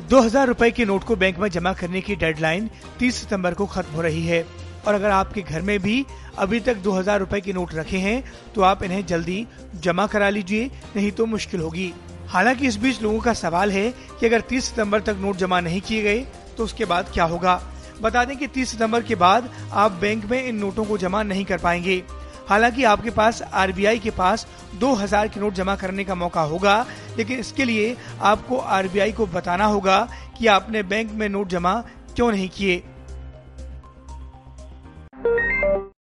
दो हज़ार रूपए के नोट को बैंक में जमा करने की डेडलाइन 30 सितंबर को खत्म हो रही है। और अगर आपके घर में भी अभी तक दो हज़ार रूपए के नोट रखे हैं तो आप इन्हें जल्दी जमा करा लीजिए, नहीं तो मुश्किल होगी। हालाँकि इस बीच लोगों का सवाल है कि अगर 30 सितंबर तक नोट जमा नहीं किए गए तो उसके बाद क्या होगा? बता दें कि 30 सितंबर के बाद आप बैंक में इन नोटों को जमा नहीं कर पाएँगे। हालाँकि आपके पास आरबीआई के पास 2000 के नोट जमा करने का मौका होगा लेकिन इसके लिए आपको आरबीआई को बताना होगा कि आपने बैंक में नोट जमा क्यों नहीं किए।